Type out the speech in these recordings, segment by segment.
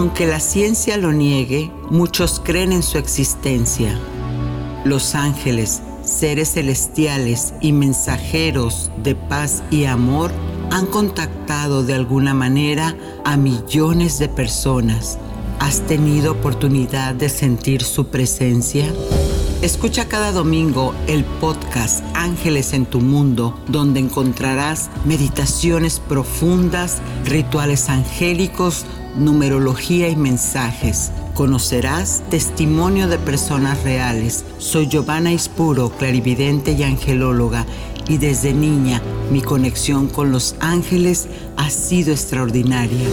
Aunque la ciencia lo niegue, muchos creen en su existencia. Los ángeles, seres celestiales y mensajeros de paz y amor han contactado de alguna manera a millones de personas. ¿Has tenido oportunidad de sentir su presencia? Escucha cada domingo el podcast Ángeles en tu Mundo, donde encontrarás meditaciones profundas, rituales angélicos, numerología y mensajes. Conocerás testimonio de personas reales. Soy Giovanna Ispuro, clarividente y angelóloga, y desde niña mi conexión con los ángeles ha sido extraordinaria.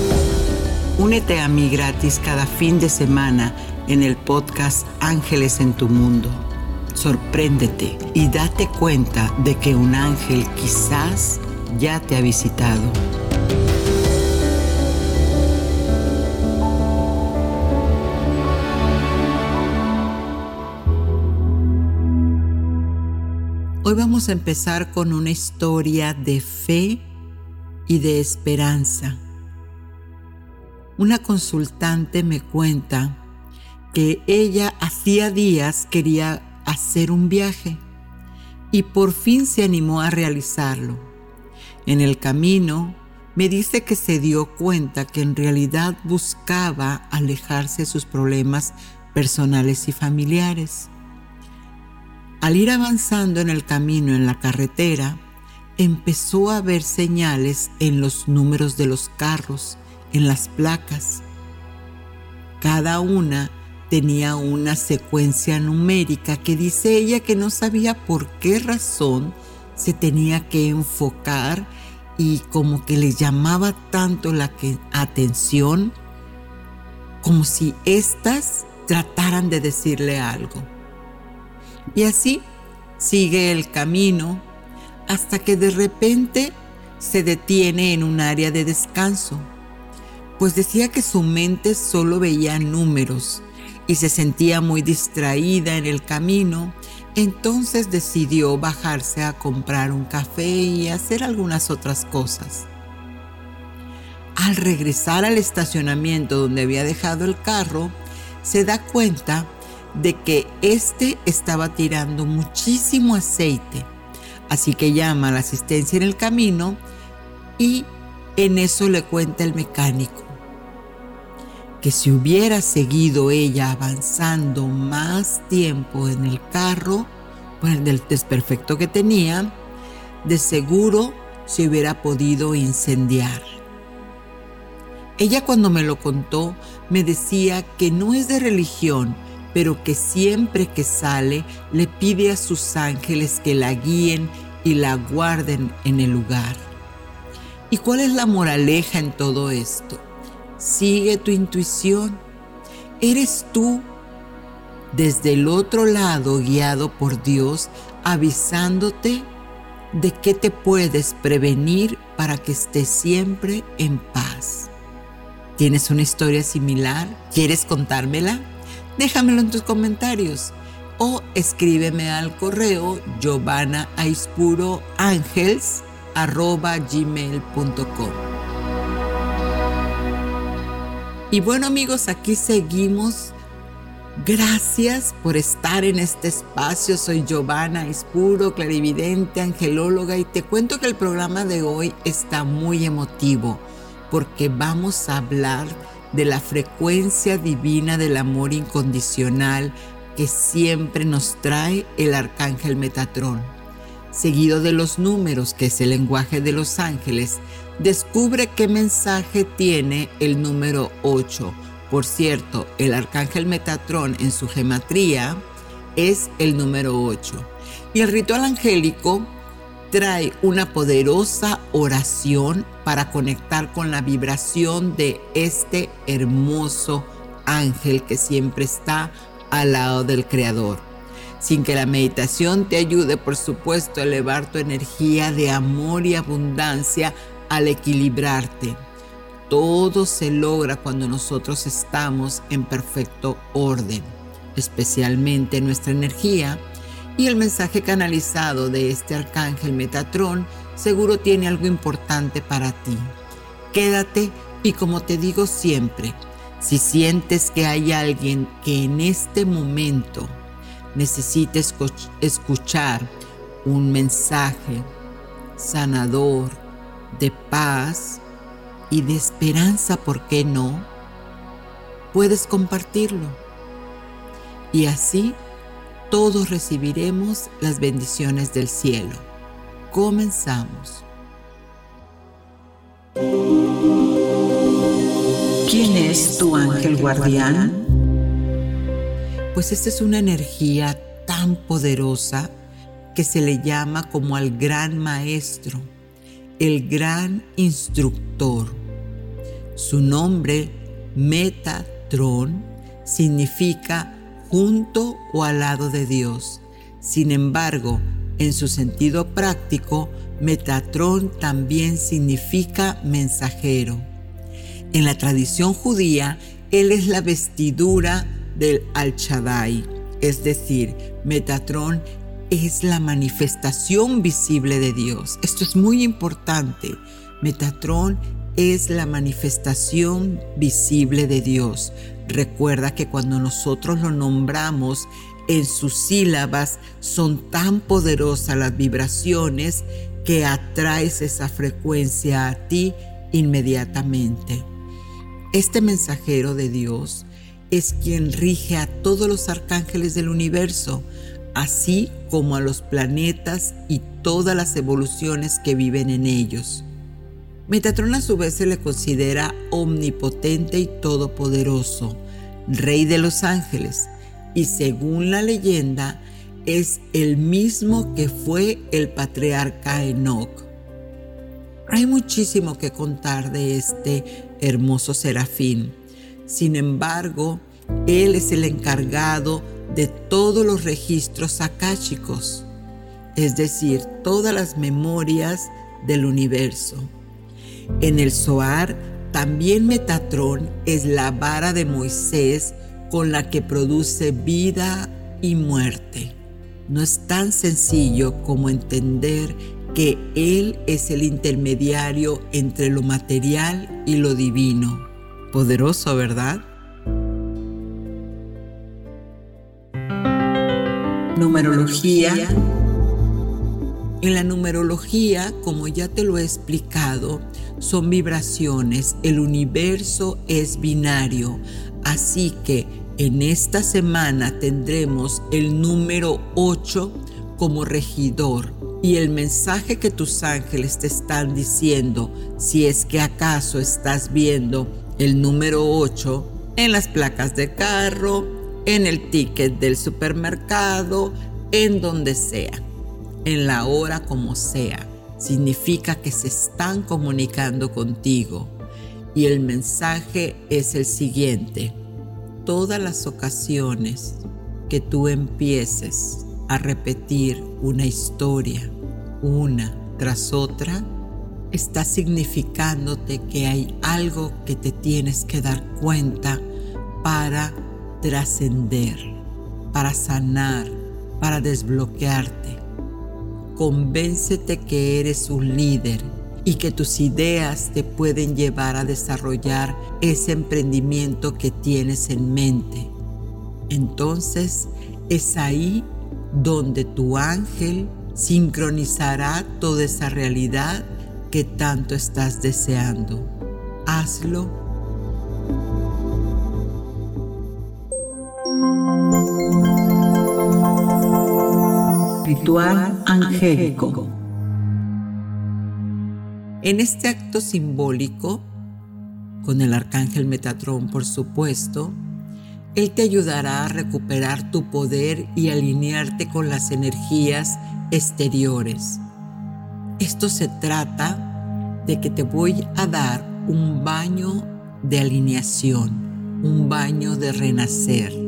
Únete a mí gratis cada fin de semana en el podcast Ángeles en tu Mundo. Sorpréndete y date cuenta de que un ángel quizás ya te ha visitado. Vamos a empezar con una historia de fe y de esperanza. Una consultante me cuenta que ella hacía días quería hacer un viaje y por fin se animó a realizarlo. En el camino me dice que se dio cuenta que en realidad buscaba alejarse de sus problemas personales y familiares. Al ir avanzando en el camino en la carretera, empezó a ver señales en los números de los carros, en las placas. Cada una tenía una secuencia numérica que dice ella que no sabía por qué razón se tenía que enfocar y como que le llamaba tanto la atención como si éstas trataran de decirle algo. Y así sigue el camino hasta que de repente se detiene en un área de descanso, pues decía que su mente solo veía números y se sentía muy distraída en el camino, entonces decidió bajarse a comprar un café y hacer algunas otras cosas. Al regresar al estacionamiento donde había dejado el carro, se da cuenta de que éste estaba tirando muchísimo aceite. Así que llama a la asistencia en el camino y en eso le cuenta el mecánico que si hubiera seguido ella avanzando más tiempo en el carro, por el desperfecto que tenía, de seguro se hubiera podido incendiar. Ella cuando me lo contó me decía que no es de religión, pero que siempre que sale le pide a sus ángeles que la guíen y la guarden en el lugar. ¿Y cuál es la moraleja en todo esto? Sigue tu intuición. Eres tú desde el otro lado guiado por Dios avisándote de que te puedes prevenir para que estés siempre en paz. ¿Tienes una historia similar? ¿Quieres contármela? Déjamelo en tus comentarios o escríbeme al correo giovannaispuroangels.gmail.com Y bueno amigos, aquí seguimos. Gracias por estar en este espacio. Soy Giovanna Ispuro, clarividente, angelóloga y te cuento que el programa de hoy está muy emotivo porque vamos a hablar de la frecuencia divina del amor incondicional que siempre nos trae el arcángel Metatrón. Seguido de los números, que es el lenguaje de los ángeles, descubre qué mensaje tiene el número 8. Por cierto, el arcángel Metatrón en su gematría es el número 8. Y el ritual angélico trae una poderosa oración para conectar con la vibración de este hermoso ángel que siempre está al lado del Creador. Sin que la meditación te ayude, por supuesto, a elevar tu energía de amor y abundancia al equilibrarte. Todo se logra cuando nosotros estamos en perfecto orden, especialmente nuestra energía y el mensaje canalizado de este arcángel Metatrón seguro tiene algo importante para ti. Quédate y como te digo siempre, Si sientes que hay alguien que en este momento necesita escuchar un mensaje sanador, de paz y de esperanza, ¿por qué no? Puedes compartirlo. Y así todos recibiremos las bendiciones del cielo. Comenzamos. ¿Quién es tu ángel guardián? Pues esta es una energía tan poderosa que se le llama como al gran maestro, el gran instructor. Su nombre, Metatron, significa junto o al lado de Dios. Sin embargo, en su sentido práctico, Metatron también significa mensajero. En la tradición judía, él es la vestidura del Al-Shaddai, es decir, Metatron es la manifestación visible de Dios. Esto es muy importante. Metatron es la manifestación visible de Dios. Recuerda que cuando nosotros lo nombramos, en sus sílabas son tan poderosas las vibraciones que atraes esa frecuencia a ti inmediatamente. Este mensajero de Dios es quien rige a todos los arcángeles del universo, así como a los planetas y todas las evoluciones que viven en ellos. Metatron a su vez se le considera omnipotente y todopoderoso, rey de los ángeles, y según la leyenda es el mismo que fue el patriarca Enoch. Hay muchísimo que contar de este hermoso serafín. Sin embargo, él es el encargado de todos los registros akáshicos, es decir, todas las memorias del universo. En el Zohar, también Metatrón es la vara de Moisés con la que produce vida y muerte. No es tan sencillo como entender que Él es el intermediario entre lo material y lo divino. Poderoso, ¿verdad? Numerología. En la numerología, como ya te lo he explicado, son vibraciones. El universo es binario. Así que en esta semana tendremos el número 8 como regidor. Y el mensaje que tus ángeles te están diciendo, si es que acaso estás viendo el número 8 en las placas de carro, en el ticket del supermercado, en donde sea, en la hora como sea. Significa que se están comunicando contigo. Y el mensaje es el siguiente. Todas las ocasiones que tú empieces a repetir una historia, una tras otra, está significándote que hay algo que te tienes que dar cuenta para trascender, para sanar, para desbloquearte. Convéncete que eres un líder y que tus ideas te pueden llevar a desarrollar ese emprendimiento que tienes en mente. Entonces es ahí donde tu ángel sincronizará toda esa realidad que tanto estás deseando. Hazlo Ritual angélico. En este acto simbólico, con el arcángel Metatrón por supuesto, él te ayudará a recuperar tu poder y alinearte con las energías exteriores. Esto se trata de que te voy a dar un baño de alineación, un baño de renacer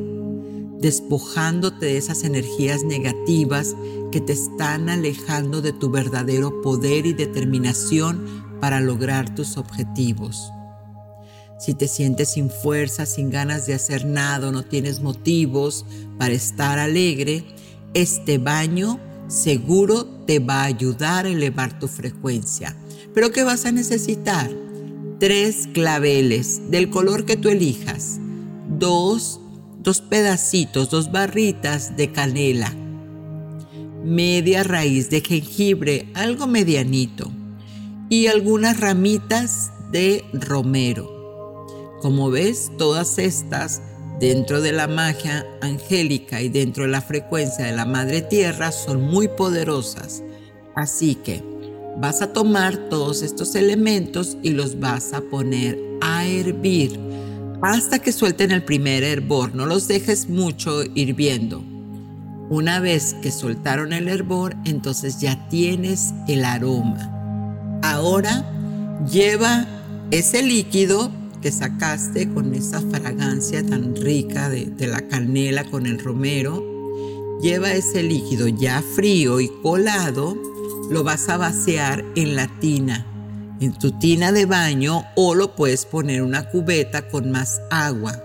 despojándote de esas energías negativas que te están alejando de tu verdadero poder y determinación para lograr tus objetivos. Si te sientes sin fuerza, sin ganas de hacer nada, no tienes motivos para estar alegre, este baño seguro te va a ayudar a elevar tu frecuencia. Pero ¿qué vas a necesitar? tres claveles del color que tú elijas, dos, dos pedacitos, dos barritas de canela, media raíz de jengibre, algo medianito, y algunas ramitas de romero. Como ves, todas estas dentro de la magia angélica y dentro de la frecuencia de la Madre Tierra son muy poderosas. Así que vas a tomar todos estos elementos y los vas a poner a hervir hasta que suelten el primer hervor. No los dejes mucho hirviendo. Una vez que soltaron el hervor, entonces ya tienes el aroma. Ahora lleva ese líquido que sacaste con esa fragancia tan rica de, de la canela con el romero. Lleva ese líquido ya frío y colado lo vas a vaciar en la tina, en tu tina de baño o lo puedes poner en una cubeta con más agua.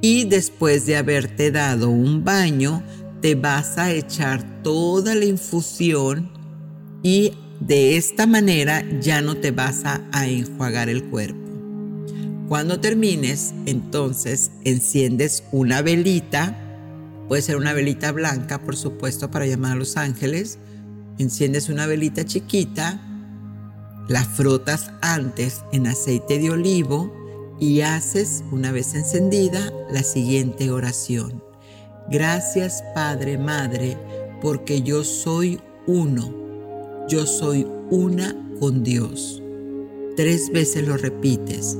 Y después de haberte dado un baño, te vas a echar toda la infusión y de esta manera ya no te vas a, a enjuagar el cuerpo. Cuando termines, entonces enciendes una velita, puede ser una velita blanca, por supuesto, para llamar a los ángeles, enciendes una velita chiquita, la frotas antes en aceite de olivo y haces, una vez encendida, la siguiente oración. Gracias Padre, Madre, porque yo soy uno. Yo soy una con Dios. Tres veces lo repites.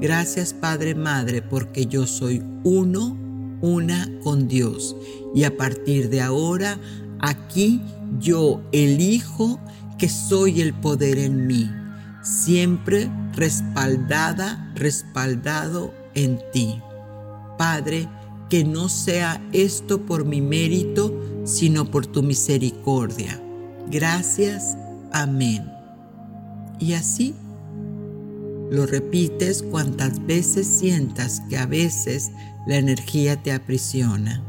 Gracias Padre, Madre, porque yo soy uno, una con Dios. Y a partir de ahora, aquí yo elijo que soy el poder en mí, siempre respaldada, respaldado en ti. Padre, que no sea esto por mi mérito, sino por tu misericordia. Gracias. Amén. Y así lo repites cuantas veces sientas que a veces la energía te aprisiona.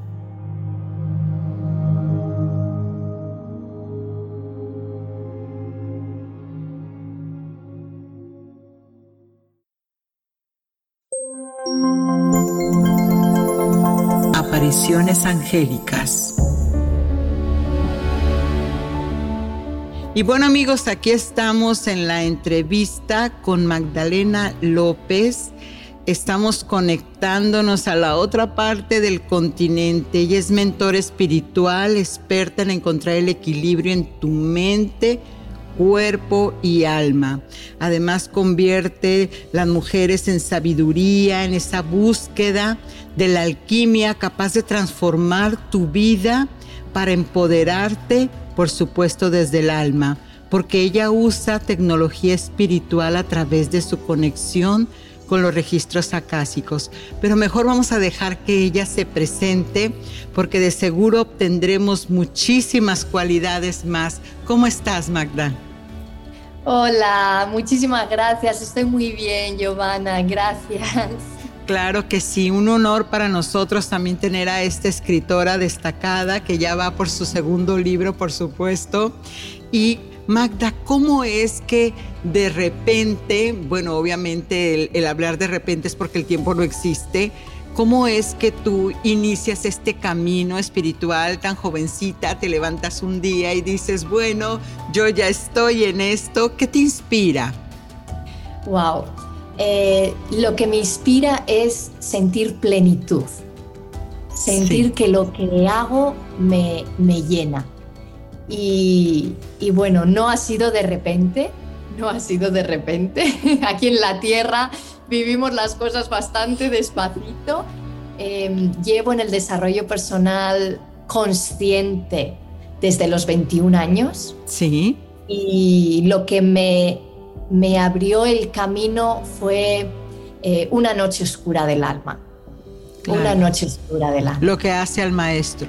Angélicas. Y bueno amigos, aquí estamos en la entrevista con Magdalena López. Estamos conectándonos a la otra parte del continente. Ella es mentor espiritual, experta en encontrar el equilibrio en tu mente, cuerpo y alma. Además convierte las mujeres en sabiduría, en esa búsqueda de la alquimia capaz de transformar tu vida para empoderarte, por supuesto desde el alma, porque ella usa tecnología espiritual a través de su conexión con los registros acásicos. Pero mejor vamos a dejar que ella se presente porque de seguro obtendremos muchísimas cualidades más. ¿Cómo estás, Magda? Hola, muchísimas gracias. Estoy muy bien, Giovanna. Gracias. Claro que sí, un honor para nosotros también tener a esta escritora destacada que ya va por su segundo libro, por supuesto. Y Magda, ¿cómo es que de repente, bueno, obviamente el, el hablar de repente es porque el tiempo no existe, ¿Cómo es que tú inicias este camino espiritual tan jovencita? Te levantas un día y dices, bueno, yo ya estoy en esto. ¿Qué te inspira? Wow. Eh, lo que me inspira es sentir plenitud. Sentir Sí. que lo que hago me, me llena. Y, y bueno, no ha sido de repente, no ha sido de repente. Aquí en la Tierra vivimos las cosas bastante despacito. Eh, llevo en el desarrollo personal consciente desde los 21 años Sí, y lo que me, me abrió el camino fue eh, una noche oscura del alma. Claro. Una noche oscura del alma. lo que hace al maestro.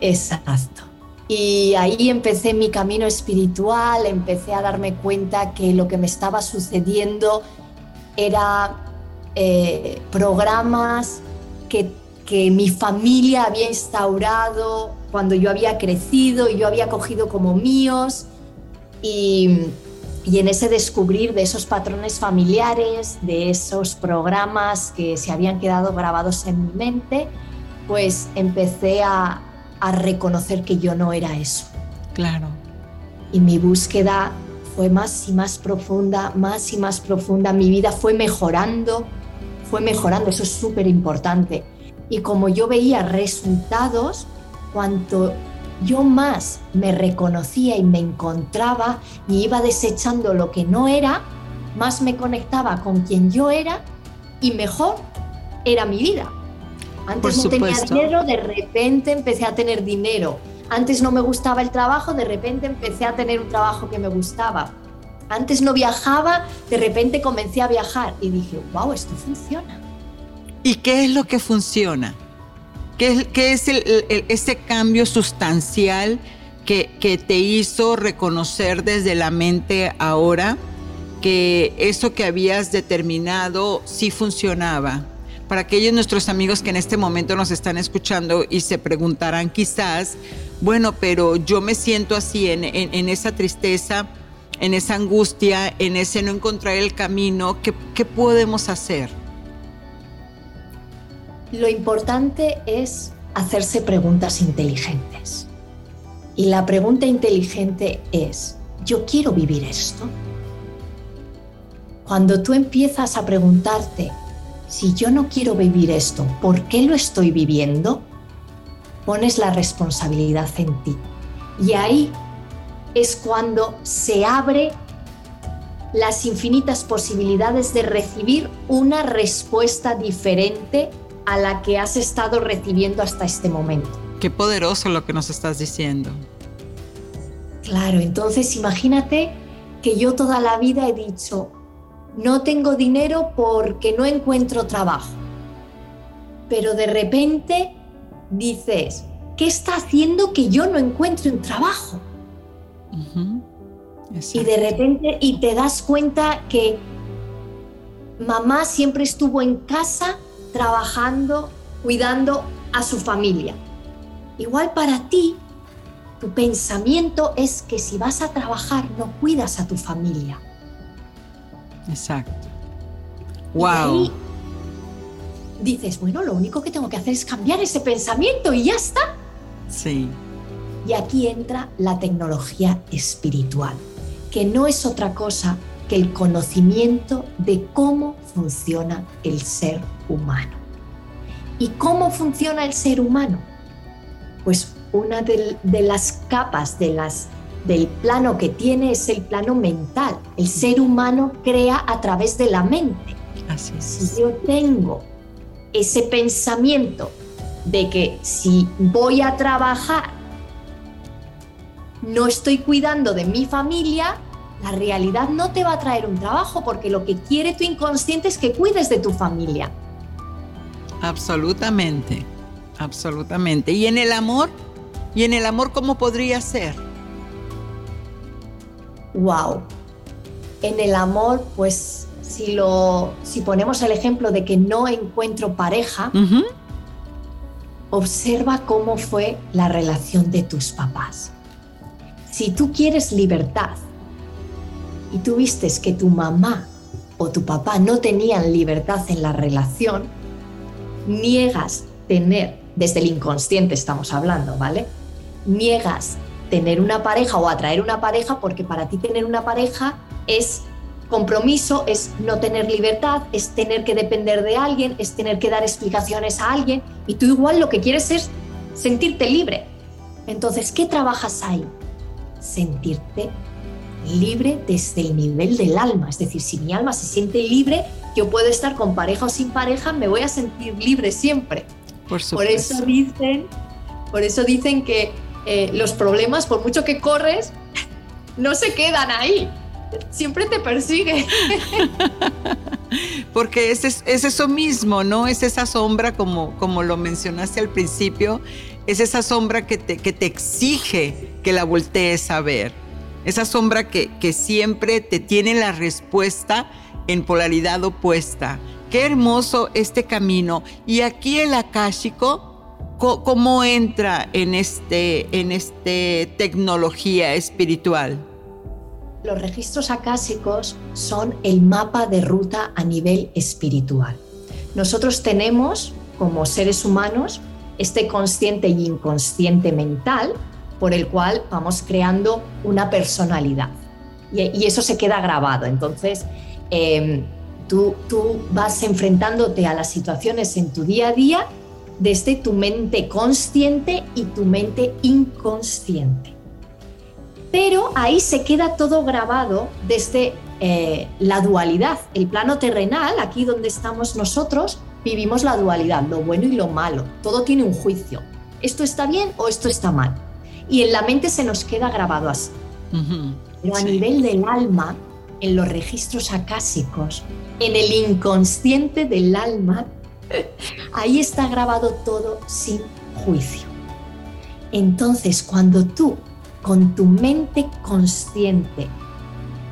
Exacto. Y ahí empecé mi camino espiritual, empecé a darme cuenta que lo que me estaba sucediendo era eh, programas que, que mi familia había instaurado cuando yo había crecido y yo había cogido como míos. Y, y en ese descubrir de esos patrones familiares, de esos programas que se habían quedado grabados en mi mente, pues empecé a, a reconocer que yo no era eso. Claro. Y mi búsqueda fue más y más profunda, más y más profunda. Mi vida fue mejorando, fue mejorando, eso es súper importante. Y como yo veía resultados, cuanto yo más me reconocía y me encontraba y iba desechando lo que no era, más me conectaba con quien yo era y mejor era mi vida. Antes no tenía dinero, de repente empecé a tener dinero. Antes no me gustaba el trabajo, de repente empecé a tener un trabajo que me gustaba. Antes no viajaba, de repente comencé a viajar y dije, wow, esto funciona. ¿Y qué es lo que funciona? ¿Qué, es ese cambio sustancial que, que te hizo reconocer desde la mente ahora que eso que habías determinado sí funcionaba? Para aquellos nuestros amigos que en este momento nos están escuchando y se preguntarán quizás, bueno, pero yo me siento así en, esa tristeza, en esa angustia, en ese no encontrar el camino, ¿qué, qué podemos hacer? Lo importante es hacerse preguntas inteligentes. Y la pregunta inteligente es, ¿yo quiero vivir esto? Cuando tú empiezas a preguntarte, si yo no quiero vivir esto, ¿por qué lo estoy viviendo? Pones la responsabilidad en ti. Y ahí es cuando se abre las infinitas posibilidades de recibir una respuesta diferente a la que has estado recibiendo hasta este momento. Qué poderoso lo que nos estás diciendo. Claro, entonces imagínate que yo toda la vida he dicho, no tengo dinero porque no encuentro trabajo. Pero de repente dices, ¿qué está haciendo que yo no encuentre un trabajo? Y de repente, y te das cuenta que mamá siempre estuvo en casa trabajando, cuidando a su familia. Igual para ti, tu pensamiento es que si vas a trabajar no cuidas a tu familia. Exacto. Wow. dices, bueno, lo único que tengo que hacer es cambiar ese pensamiento y ya está. Sí. Y aquí entra la tecnología espiritual, que no es otra cosa que el conocimiento de cómo funciona el ser humano. ¿Y cómo funciona el ser humano? Pues una de, las capas de las, del plano que tiene es el plano mental. El ser humano crea a través de la mente. Así es. Si yo tengo ese pensamiento de que si voy a trabajar no estoy cuidando de mi familia, la realidad no te va a traer un trabajo porque lo que quiere tu inconsciente es que cuides de tu familia. Absolutamente, absolutamente. ¿Y en el amor? ¿Y en el amor cómo podría ser? Wow. En el amor, pues si lo si ponemos el ejemplo de que no encuentro pareja, observa cómo fue la relación de tus papás. Si tú quieres libertad, y tú vistes que tu mamá o tu papá no tenían libertad en la relación, niegas tener, desde el inconsciente estamos hablando, ¿vale? Niegas tener una pareja o atraer una pareja porque para ti tener una pareja es compromiso, es no tener libertad, es tener que depender de alguien, es tener que dar explicaciones a alguien y tú igual lo que quieres es sentirte libre. Entonces, ¿qué trabajas ahí? Sentirte libre desde el nivel del alma. Es decir, si mi alma se siente libre, yo puedo estar con pareja o sin pareja, me voy a sentir libre siempre. Por, por eso dicen, por eso dicen que eh, los problemas, por mucho que corres, no se quedan ahí. Siempre te persigue. Porque es, es, eso mismo, ¿no? Es esa sombra, como, como lo mencionaste al principio, es esa sombra que te, que te exige que la voltees a ver esa sombra que, siempre te tiene la respuesta en polaridad opuesta. Qué hermoso este camino. Y aquí el akáshico, ¿cómo entra en este, en este tecnología espiritual? los registros acásicos son el mapa de ruta a nivel espiritual. Nosotros tenemos, como seres humanos, este consciente y inconsciente mental por el cual vamos creando una personalidad. Y, eso se queda grabado. Entonces, em, tú, tú vas enfrentándote a las situaciones en tu día a día desde tu mente consciente y tu mente inconsciente. Pero ahí se queda todo grabado desde eh, la dualidad. El plano terrenal, aquí donde estamos nosotros, vivimos la dualidad, lo bueno y lo malo. Todo tiene un juicio. Esto está bien o esto está mal. Y en la mente se nos queda grabado así. Pero a nivel del alma, en los registros acásicos, en el inconsciente del alma, ahí está grabado todo sin juicio. Entonces, cuando tú con tu mente consciente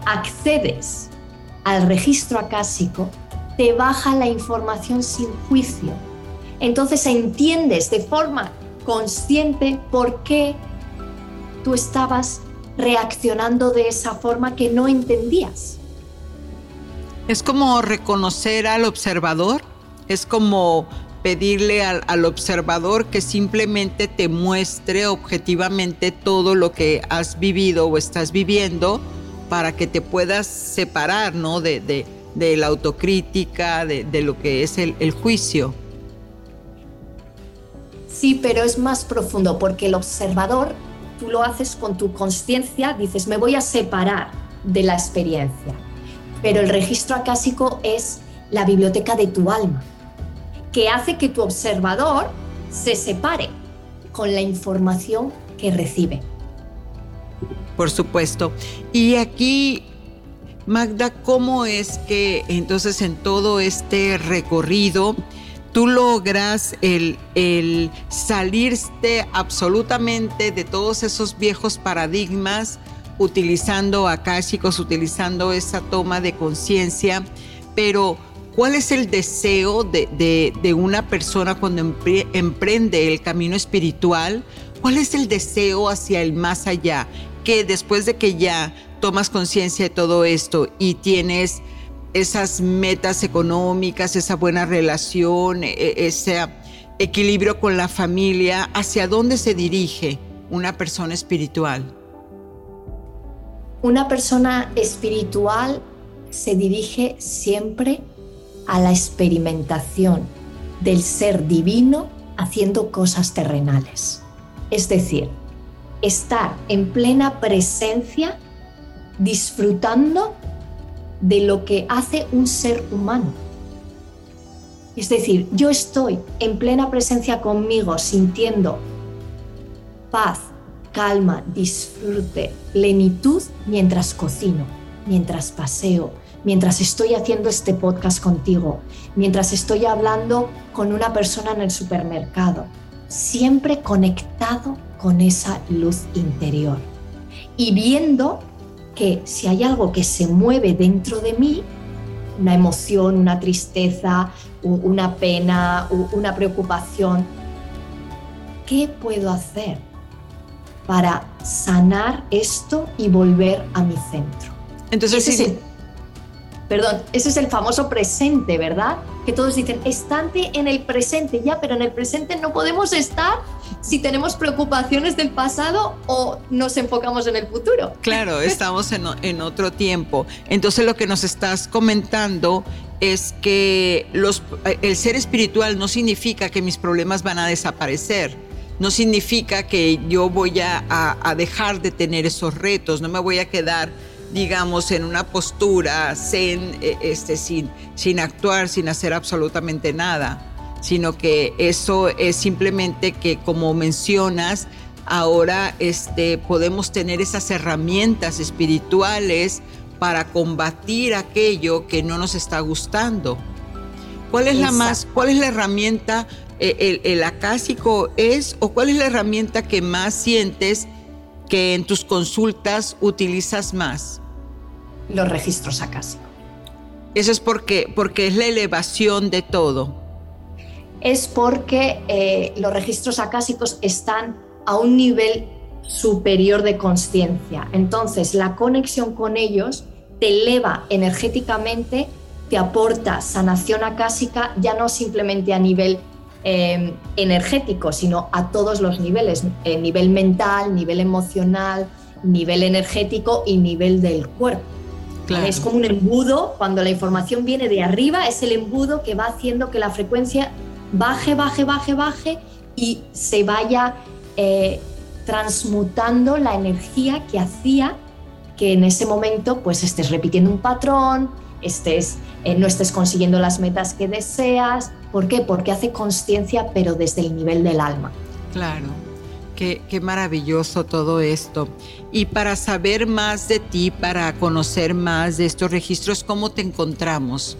accedes al registro acásico, te baja la información sin juicio. Entonces entiendes de forma consciente por qué tú estabas reaccionando de esa forma que no entendías. Es como reconocer al observador, es como pedirle al, observador que simplemente te muestre objetivamente todo lo que has vivido o estás viviendo para que te puedas separar ¿no? de, la autocrítica, de, lo que es el, el juicio. Sí, pero es más profundo porque el observador, tú lo haces con tu conciencia, dices, me voy a separar de la experiencia. Pero el registro acásico es la biblioteca de tu alma que hace que tu observador se separe con la información que recibe. Por supuesto. Y aquí, Magda, ¿cómo es que entonces en todo este recorrido tú logras el, el salirte absolutamente de todos esos viejos paradigmas utilizando acásicos, utilizando esa toma de conciencia, pero ¿Cuál es el deseo de, una persona cuando emprende el camino espiritual? ¿Cuál es el deseo hacia el más allá? Que después de que ya tomas conciencia de todo esto y tienes esas metas económicas, esa buena relación, e, e, ese equilibrio con la familia, ¿hacia dónde se dirige una persona espiritual? Una persona espiritual se dirige siempre a la experimentación del ser divino haciendo cosas terrenales. Es decir, estar en plena presencia disfrutando de lo que hace un ser humano. Es decir, yo estoy en plena presencia conmigo sintiendo paz, calma, disfrute, plenitud mientras cocino, mientras paseo, mientras estoy haciendo este podcast contigo, mientras estoy hablando con una persona en el supermercado, siempre conectado con esa luz interior y viendo que si hay algo que se mueve dentro de mí, una emoción, una tristeza, una pena, una preocupación, ¿qué puedo hacer para sanar esto y volver a mi centro? Entonces, sí, perdón, ese es el famoso presente, ¿verdad? Que todos dicen, estante en el presente, ya, pero en el presente no podemos estar si tenemos preocupaciones del pasado o nos enfocamos en el futuro. Claro, estamos en, otro tiempo. Entonces lo que nos estás comentando es que los, el ser espiritual no significa que mis problemas van a desaparecer. No significa que yo voy a, a dejar de tener esos retos, no me voy a quedar digamos, en una postura eh, este, sin, sin actuar, sin hacer absolutamente nada, sino que eso es simplemente que, como mencionas, ahora este, podemos tener esas herramientas espirituales para combatir aquello que no nos está gustando. ¿Cuál es la más, cuál es la herramienta, eh, el, el acásico es, o cuál es la herramienta que más sientes que en tus consultas utilizas más? Los registros acásicos. Eso es porque, porque es la elevación de todo. Es porque eh, los registros acásicos están a un nivel superior de conciencia. Entonces, la conexión con ellos te eleva energéticamente, te aporta sanación acásica, ya no simplemente a nivel em, energético, sino a todos los niveles, eh, nivel mental, nivel emocional, nivel energético y nivel del cuerpo. Es como un embudo, cuando la información viene de arriba, es el embudo que va haciendo que la frecuencia baje, baje, baje, baje y se vaya eh, transmutando la energía que hacía que en ese momento pues estés repitiendo un patrón, estés, eh, no estés consiguiendo las metas que deseas. ¿Por qué? Porque hace conciencia, pero desde el nivel del alma. Claro. Qué, qué, maravilloso todo esto. Y para saber más de ti, para conocer más de estos registros, ¿cómo te encontramos?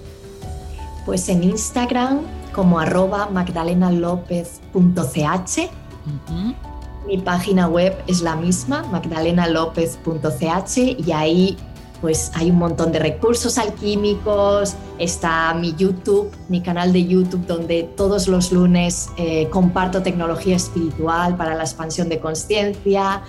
Pues en Instagram como arroba magdalenalopez.ch. Mi página web es la misma, magdalenalopez.ch, y ahí pues hay un montón de recursos alquímicos, está mi YouTube, mi canal de YouTube donde todos los lunes eh, comparto tecnología espiritual para la expansión de conciencia.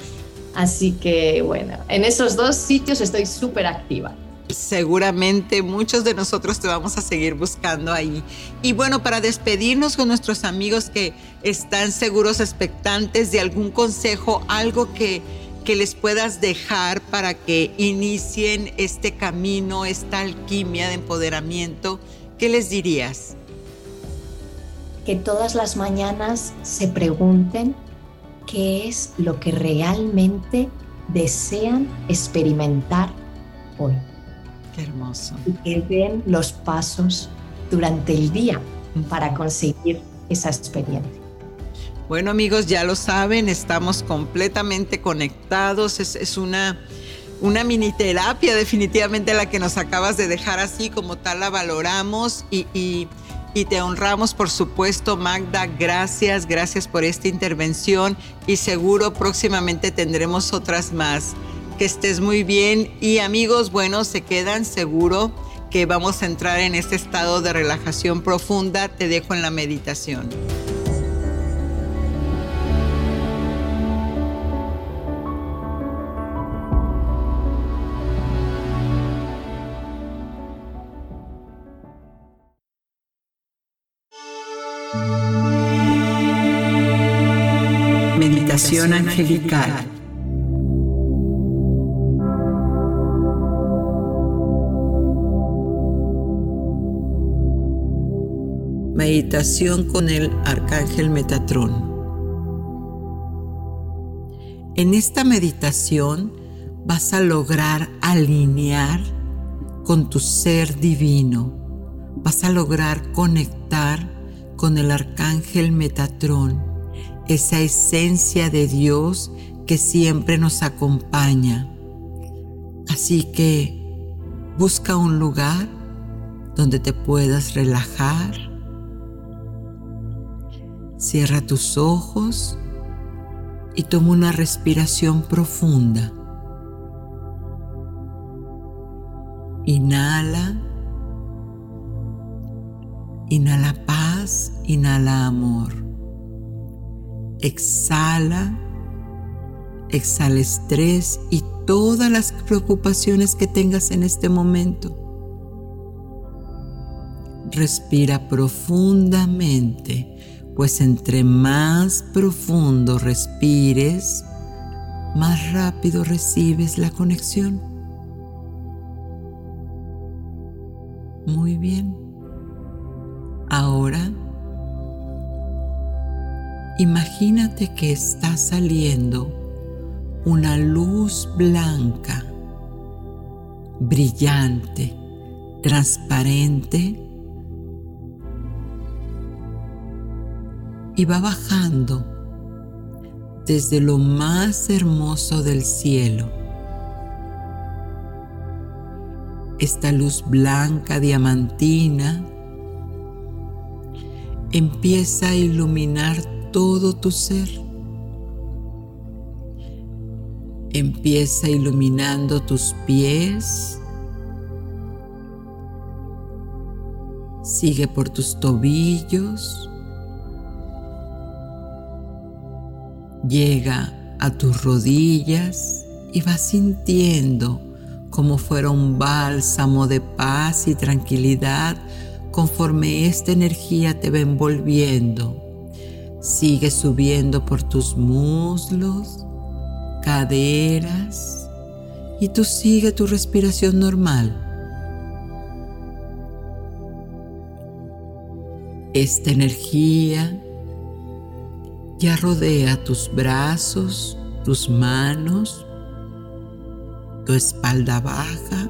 Así que bueno, en esos dos sitios estoy súper activa seguramente muchos de nosotros te vamos a seguir buscando ahí. Y bueno, para despedirnos con nuestros amigos que están seguros expectantes de algún consejo, algo que, que les puedas dejar para que inicien este camino, esta alquimia de empoderamiento, ¿qué les dirías? Que todas las mañanas se pregunten qué es lo que realmente desean experimentar hoy hermoso. Y que den los pasos durante el día para conseguir esa experiencia. Bueno amigos, ya lo saben, estamos completamente conectados. Es, una, una mini terapia definitivamente la que nos acabas de dejar así, como tal la valoramos y, y, y te honramos por supuesto Magda. Gracias, gracias por esta intervención y seguro próximamente tendremos otras más que estés muy bien y amigos, bueno, se quedan seguro que vamos a entrar en este estado de relajación profunda. Te dejo en la meditación. Angelical. Meditación con el Arcángel Metatrón. En esta meditación vas a lograr alinear con tu ser divino. Vas a lograr conectar con el Arcángel Metatrón, esa esencia de Dios que siempre nos acompaña. Así que busca un lugar donde te puedas relajar Cierra tus ojos y toma una respiración profunda. Inhala. Inhala paz, inhala amor. Exhala. Exhala estrés y todas las preocupaciones que tengas en este momento. Respira profundamente pues entre más profundo respires, más rápido recibes la conexión. Muy bien. Ahora, imagínate que está saliendo una luz blanca, brillante, transparente, y va bajando desde lo más hermoso del cielo. Esta luz blanca diamantina empieza a iluminar todo tu ser. Empieza iluminando tus pies. Sigue por tus tobillos llega a tus rodillas y vas sintiendo como fuera un bálsamo de paz y tranquilidad conforme esta energía te va envolviendo. Sigue subiendo por tus muslos, caderas y tú sigue tu respiración normal. Esta energía ya rodea tus brazos, tus manos, tu espalda baja.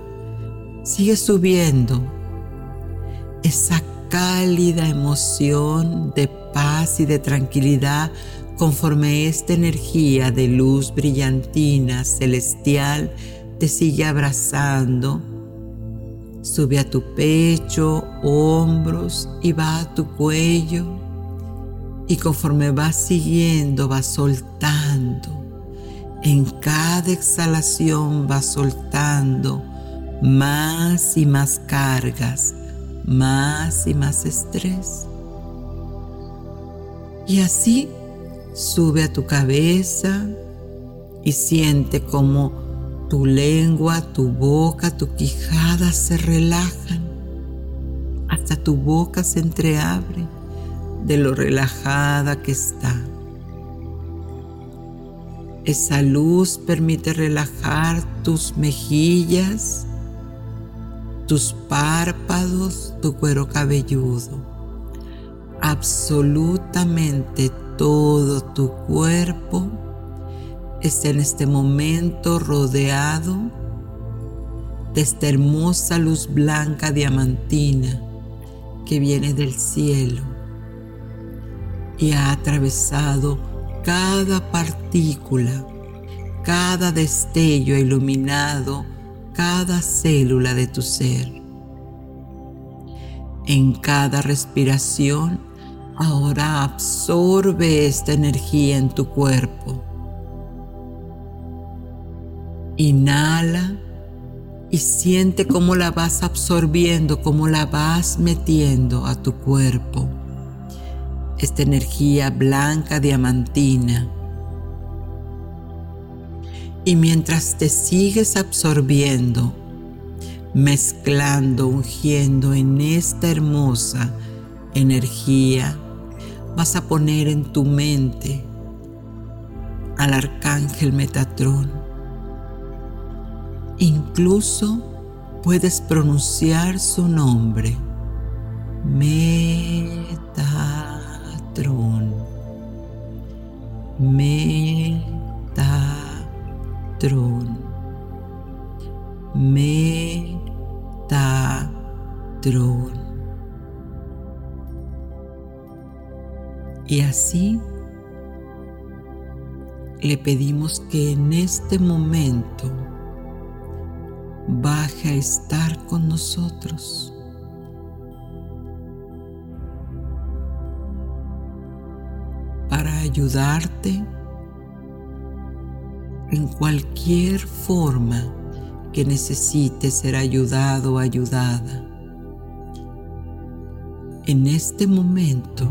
Sigue subiendo esa cálida emoción de paz y de tranquilidad conforme esta energía de luz brillantina, celestial, te sigue abrazando. Sube a tu pecho, hombros y va a tu cuello. Y conforme vas siguiendo, vas soltando. En cada exhalación vas soltando más y más cargas, más y más estrés. Y así sube a tu cabeza y siente como tu lengua, tu boca, tu quijada se relajan. Hasta tu boca se entreabre de lo relajada que está. Esa luz permite relajar tus mejillas, tus párpados, tu cuero cabelludo. Absolutamente todo tu cuerpo está en este momento rodeado de esta hermosa luz blanca diamantina que viene del cielo y ha atravesado cada partícula, cada destello ha iluminado cada célula de tu ser. En cada respiración, ahora absorbe esta energía en tu cuerpo. Inhala y siente cómo la vas absorbiendo, cómo la vas metiendo a tu cuerpo. Esta energía blanca diamantina y mientras te sigues absorbiendo, mezclando, ungiendo en esta hermosa energía, vas a poner en tu mente al arcángel Metatrón. Incluso puedes pronunciar su nombre. Metatrón. Metatrón. Metatron. Y así le pedimos que en este momento baje a estar con nosotros. para ayudarte en cualquier forma que necesites ser ayudado o ayudada. En este momento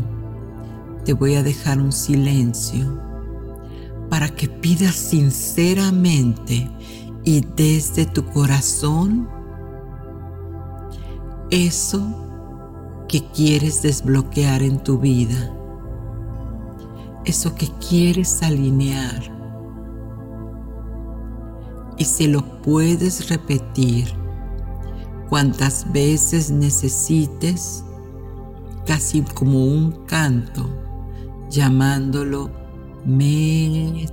te voy a dejar un silencio para que pidas sinceramente y desde tu corazón eso que quieres desbloquear en tu vida, eso que quieres alinear. Y se lo puedes repetir cuantas veces necesites, casi como un canto, llamándolo Metatron.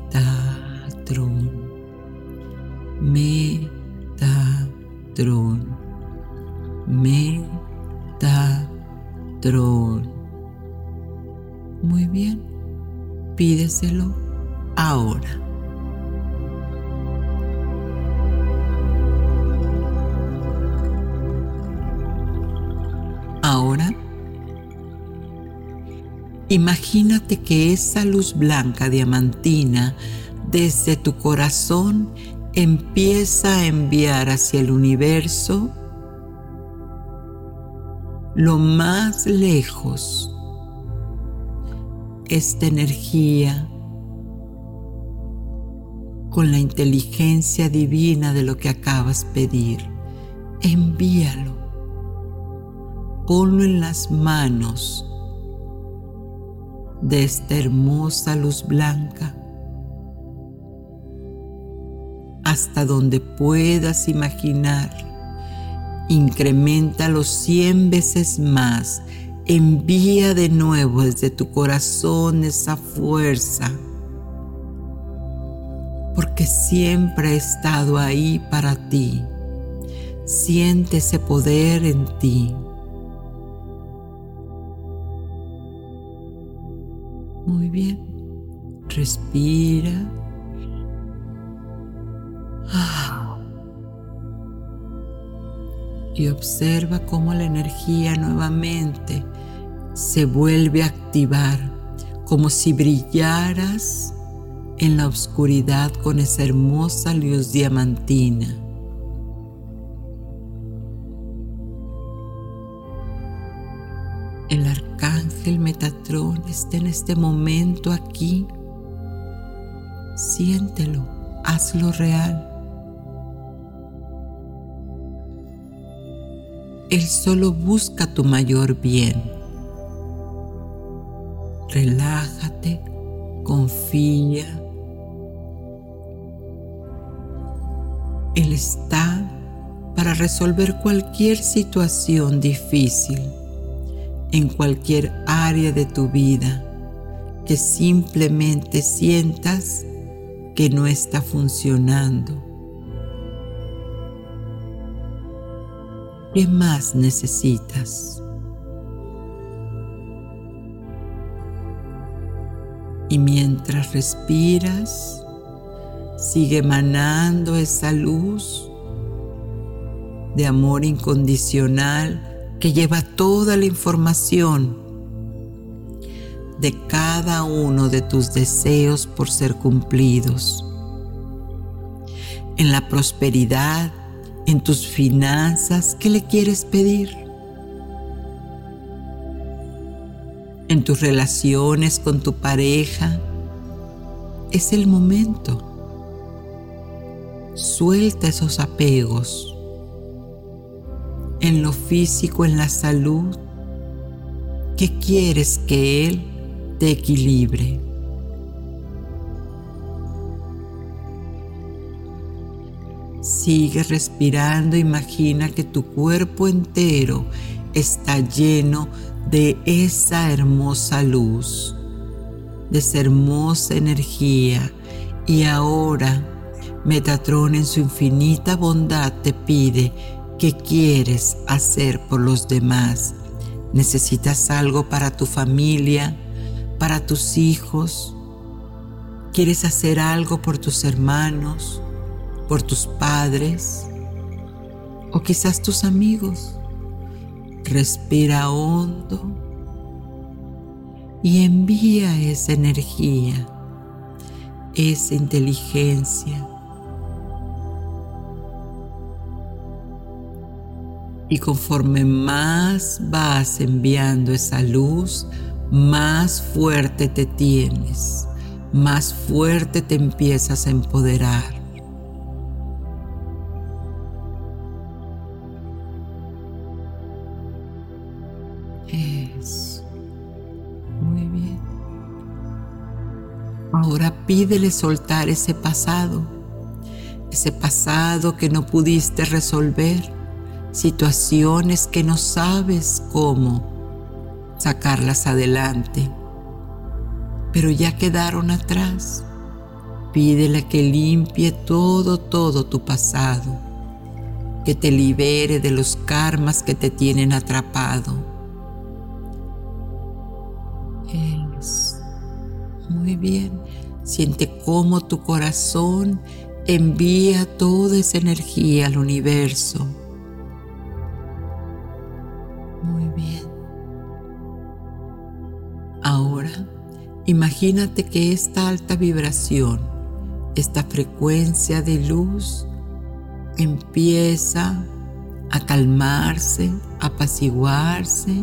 Metatron. Metatron. Muy bien, pídeselo ahora. Ahora, imagínate que esa luz blanca diamantina desde tu corazón empieza a enviar hacia el universo lo más lejos esta energía con la inteligencia divina de lo que acabas pedir. Envíalo. Ponlo en las manos de esta hermosa luz blanca hasta donde puedas imaginar. Incrementalo cien veces más. Envía de nuevo desde tu corazón esa fuerza. Porque siempre ha estado ahí para ti. Siente ese poder en ti. Muy bien. Respira. Y observa cómo la energía nuevamente se vuelve a activar, como si brillaras en la oscuridad con esa hermosa luz diamantina. En este momento aquí. Siéntelo, hazlo real. Él solo busca tu mayor bien. Relájate, confía. Él está para resolver cualquier situación difícil en cualquier área de tu vida que simplemente sientas que no está funcionando ¿Qué más necesitas? Y mientras respiras, sigue emanando esa luz de amor incondicional que lleva toda la información de cada uno de tus deseos por ser cumplidos. En la prosperidad en tus finanzas, ¿qué le quieres pedir? En tus relaciones con tu pareja, es el momento. Suelta esos apegos. En lo físico, en la salud, ¿qué quieres que Él te equilibre? Sigue respirando, imagina que tu cuerpo entero está lleno de esa hermosa luz, de esa hermosa energía. Y ahora Metatron en su infinita bondad te pide qué quieres hacer por los demás. ¿Necesitas algo para tu familia, para tus hijos? ¿Quieres hacer algo por tus hermanos? por tus padres o quizás tus amigos. Respira hondo y envía esa energía, esa inteligencia. Y conforme más vas enviando esa luz, más fuerte te tienes, más fuerte te empiezas a empoderar. Ahora pídele soltar ese pasado, ese pasado que no pudiste resolver, situaciones que no sabes cómo sacarlas adelante, pero ya quedaron atrás. Pídele que limpie todo, todo tu pasado, que te libere de los karmas que te tienen atrapado. Es muy bien. Siente cómo tu corazón envía toda esa energía al universo. Imagínate que esta alta vibración, esta frecuencia de luz, empieza a calmarse, a apaciguarse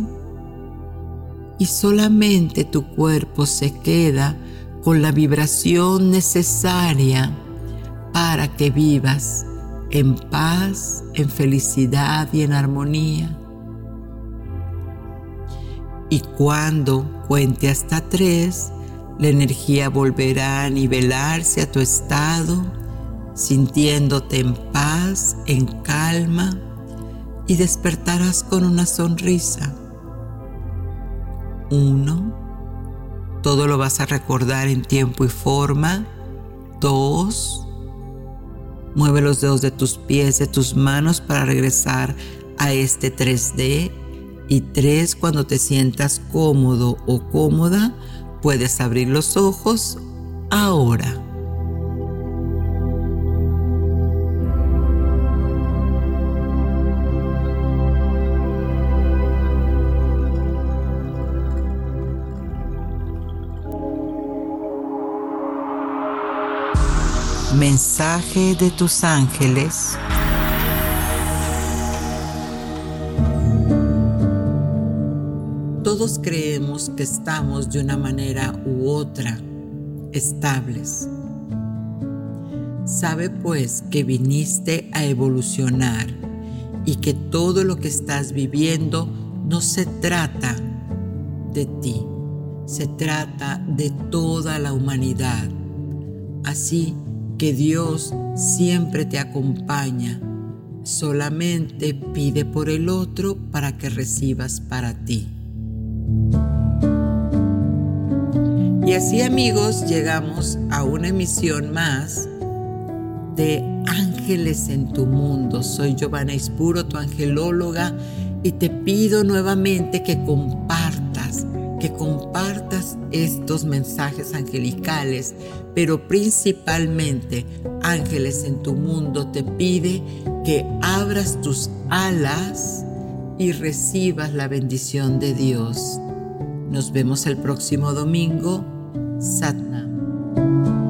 y solamente tu cuerpo se queda con la vibración necesaria para que vivas en paz, en felicidad y en armonía. Y cuando cuente hasta tres, la energía volverá a nivelarse a tu estado, sintiéndote en paz, en calma, y despertarás con una sonrisa. Uno, todo lo vas a recordar en tiempo y forma. Dos, mueve los dedos de tus pies, de tus manos para regresar a este 3D. Y tres, cuando te sientas cómodo o cómoda, puedes abrir los ojos ahora. Mensaje de tus ángeles. Todos creemos que estamos de una manera u otra estables. Sabe pues que viniste a evolucionar y que todo lo que estás viviendo no se trata de ti, se trata de toda la humanidad. Así que Dios siempre te acompaña. Solamente pide por el otro para que recibas para ti. Y así amigos llegamos a una emisión más de Ángeles en tu mundo. Soy Giovanna Ispuro, tu angelóloga, y te pido nuevamente que compartas que compartas estos mensajes angelicales, pero principalmente Ángeles en tu mundo te pide que abras tus alas y recibas la bendición de Dios. Nos vemos el próximo domingo. Satnam.